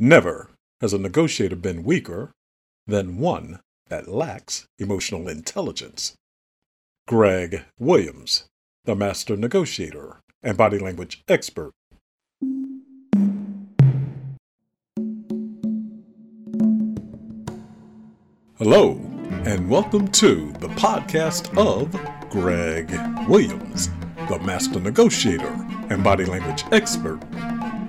Never has a negotiator been weaker than one that lacks emotional intelligence. Greg Williams, the master negotiator and body language expert. Hello, and welcome to the podcast of Greg Williams, the master negotiator and body language expert.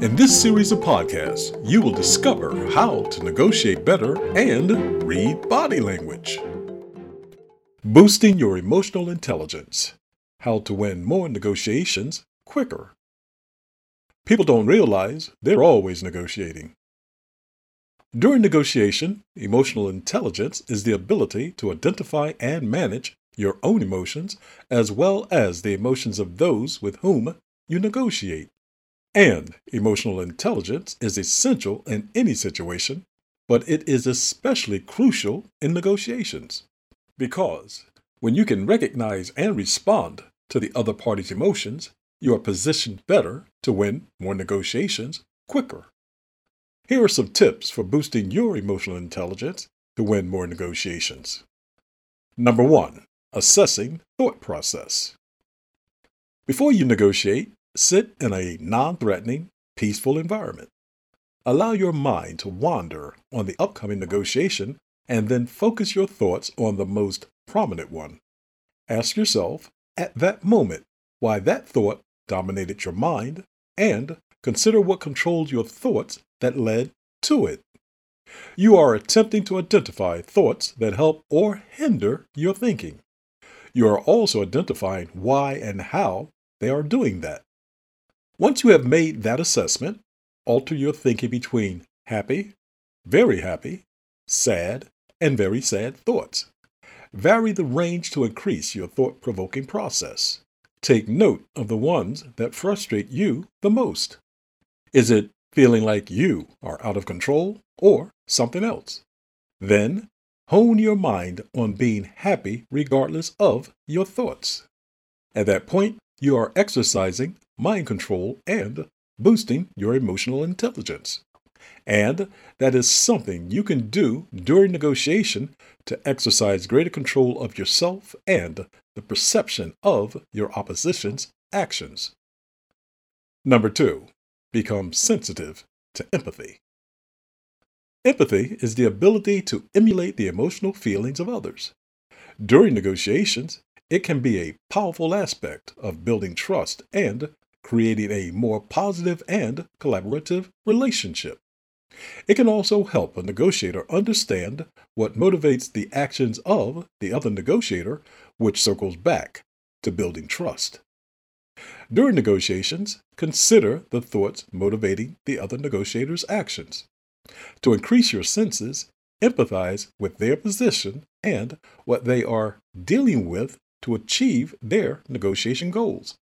In this series of podcasts, you will discover how to negotiate better and read body language. Boosting your emotional intelligence. How to win more negotiations quicker. People don't realize they're always negotiating. During negotiation, emotional intelligence is the ability to identify and manage your own emotions as well as the emotions of those with whom you negotiate. And emotional intelligence is essential in any situation, but it is especially crucial in negotiations. Because when you can recognize and respond to the other party's emotions, you are positioned better to win more negotiations quicker. Here are some tips for boosting your emotional intelligence to win more negotiations. Number one, assessing thought process. Before you negotiate, sit in a non threatening, peaceful environment. Allow your mind to wander on the upcoming negotiation and then focus your thoughts on the most prominent one. Ask yourself at that moment why that thought dominated your mind and consider what controlled your thoughts that led to it. You are attempting to identify thoughts that help or hinder your thinking. You are also identifying why and how they are doing that. Once you have made that assessment, alter your thinking between happy, very happy, sad, and very sad thoughts. Vary the range to increase your thought provoking process. Take note of the ones that frustrate you the most. Is it feeling like you are out of control or something else? Then hone your mind on being happy regardless of your thoughts. At that point, you are exercising mind control and boosting your emotional intelligence. And that is something you can do during negotiation to exercise greater control of yourself and the perception of your opposition's actions. Number two, become sensitive to empathy. Empathy is the ability to emulate the emotional feelings of others. During negotiations, it can be a powerful aspect of building trust and creating a more positive and collaborative relationship. It can also help a negotiator understand what motivates the actions of the other negotiator, which circles back to building trust. During negotiations, consider the thoughts motivating the other negotiator's actions. To increase your senses, empathize with their position and what they are dealing with to achieve their negotiation goals.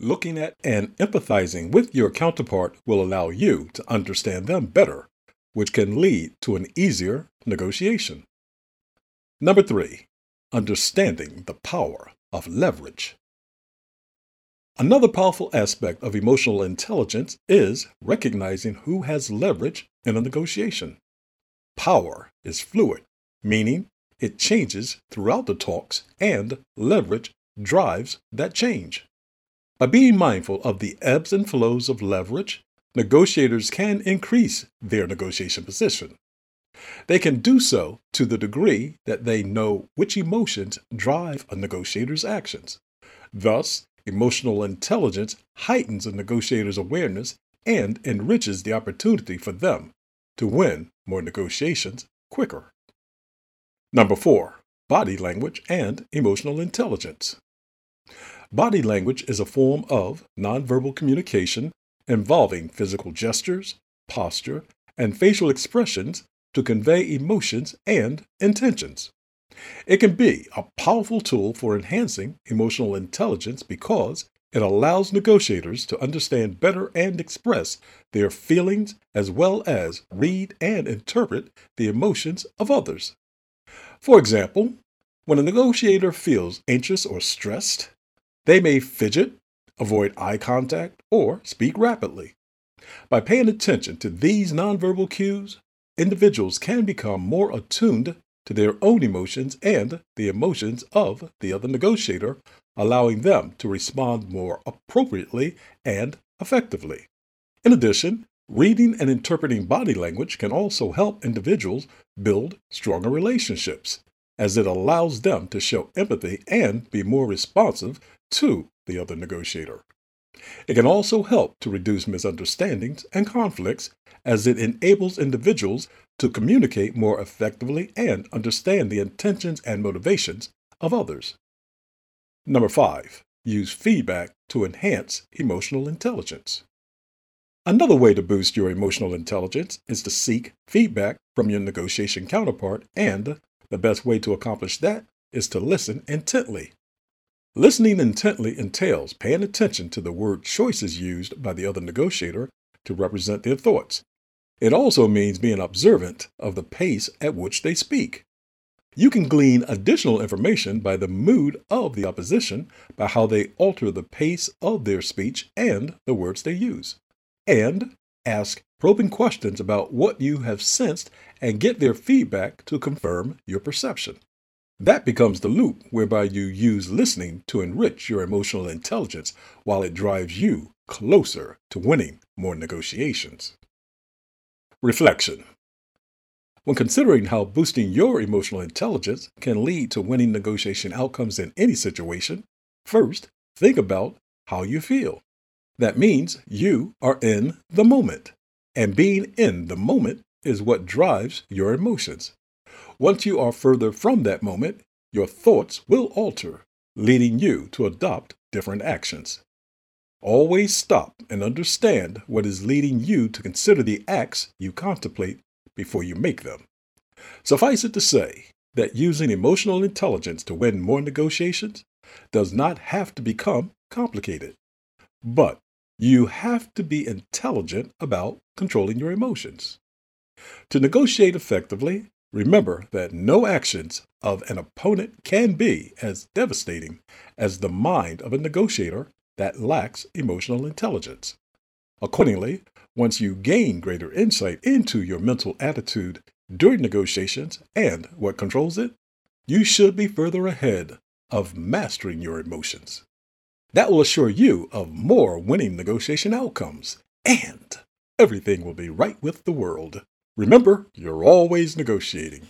Looking at and empathizing with your counterpart will allow you to understand them better, which can lead to an easier negotiation. Number three, understanding the power of leverage. Another powerful aspect of emotional intelligence is recognizing who has leverage in a negotiation. Power is fluid, meaning it changes throughout the talks, and leverage drives that change. By being mindful of the ebbs and flows of leverage, negotiators can increase their negotiation position. They can do so to the degree that they know which emotions drive a negotiator's actions. Thus, emotional intelligence heightens a negotiator's awareness and enriches the opportunity for them to win more negotiations quicker. Number four, body language and emotional intelligence. Body language is a form of nonverbal communication involving physical gestures, posture, and facial expressions to convey emotions and intentions. It can be a powerful tool for enhancing emotional intelligence because it allows negotiators to understand better and express their feelings as well as read and interpret the emotions of others. For example, when a negotiator feels anxious or stressed, they may fidget, avoid eye contact, or speak rapidly. By paying attention to these nonverbal cues, individuals can become more attuned to their own emotions and the emotions of the other negotiator, allowing them to respond more appropriately and effectively. In addition, reading and interpreting body language can also help individuals build stronger relationships, as it allows them to show empathy and be more responsive to the other negotiator. It can also help to reduce misunderstandings and conflicts as it enables individuals to communicate more effectively and understand the intentions and motivations of others. Number five, use feedback to enhance emotional intelligence. Another way to boost your emotional intelligence is to seek feedback from your negotiation counterpart, and the best way to accomplish that is to listen intently. Listening intently entails paying attention to the word choices used by the other negotiator to represent their thoughts. It also means being observant of the pace at which they speak. You can glean additional information by the mood of the opposition by how they alter the pace of their speech and the words they use. And ask probing questions about what you have sensed and get their feedback to confirm your perception. That becomes the loop whereby you use listening to enrich your emotional intelligence while it drives you closer to winning more negotiations. Reflection When considering how boosting your emotional intelligence can lead to winning negotiation outcomes in any situation, first think about how you feel. That means you are in the moment, and being in the moment is what drives your emotions. Once you are further from that moment, your thoughts will alter, leading you to adopt different actions. Always stop and understand what is leading you to consider the acts you contemplate before you make them. Suffice it to say that using emotional intelligence to win more negotiations does not have to become complicated, but you have to be intelligent about controlling your emotions. To negotiate effectively, remember that no actions of an opponent can be as devastating as the mind of a negotiator that lacks emotional intelligence. Accordingly, once you gain greater insight into your mental attitude during negotiations and what controls it, you should be further ahead of mastering your emotions. That will assure you of more winning negotiation outcomes, and everything will be right with the world. Remember, you're always negotiating.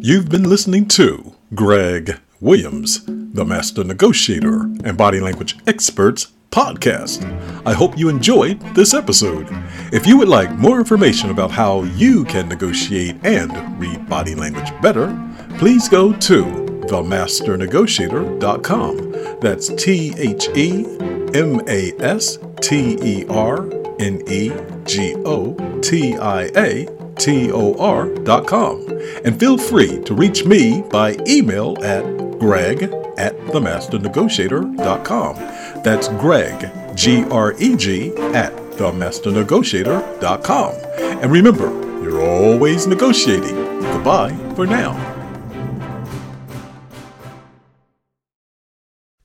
You've been listening to Greg Williams, the Master Negotiator and Body Language Experts podcast. I hope you enjoyed this episode. If you would like more information about how you can negotiate and read body language better, please go to themasternegotiator.com. That's T H E M A S T E R N E G O T I A T O com. And feel free to reach me by email at greg at themasternegotiator dot com. That's Greg, G R E G, at themasternegotiator dot com. And remember, you're always negotiating. Goodbye for now.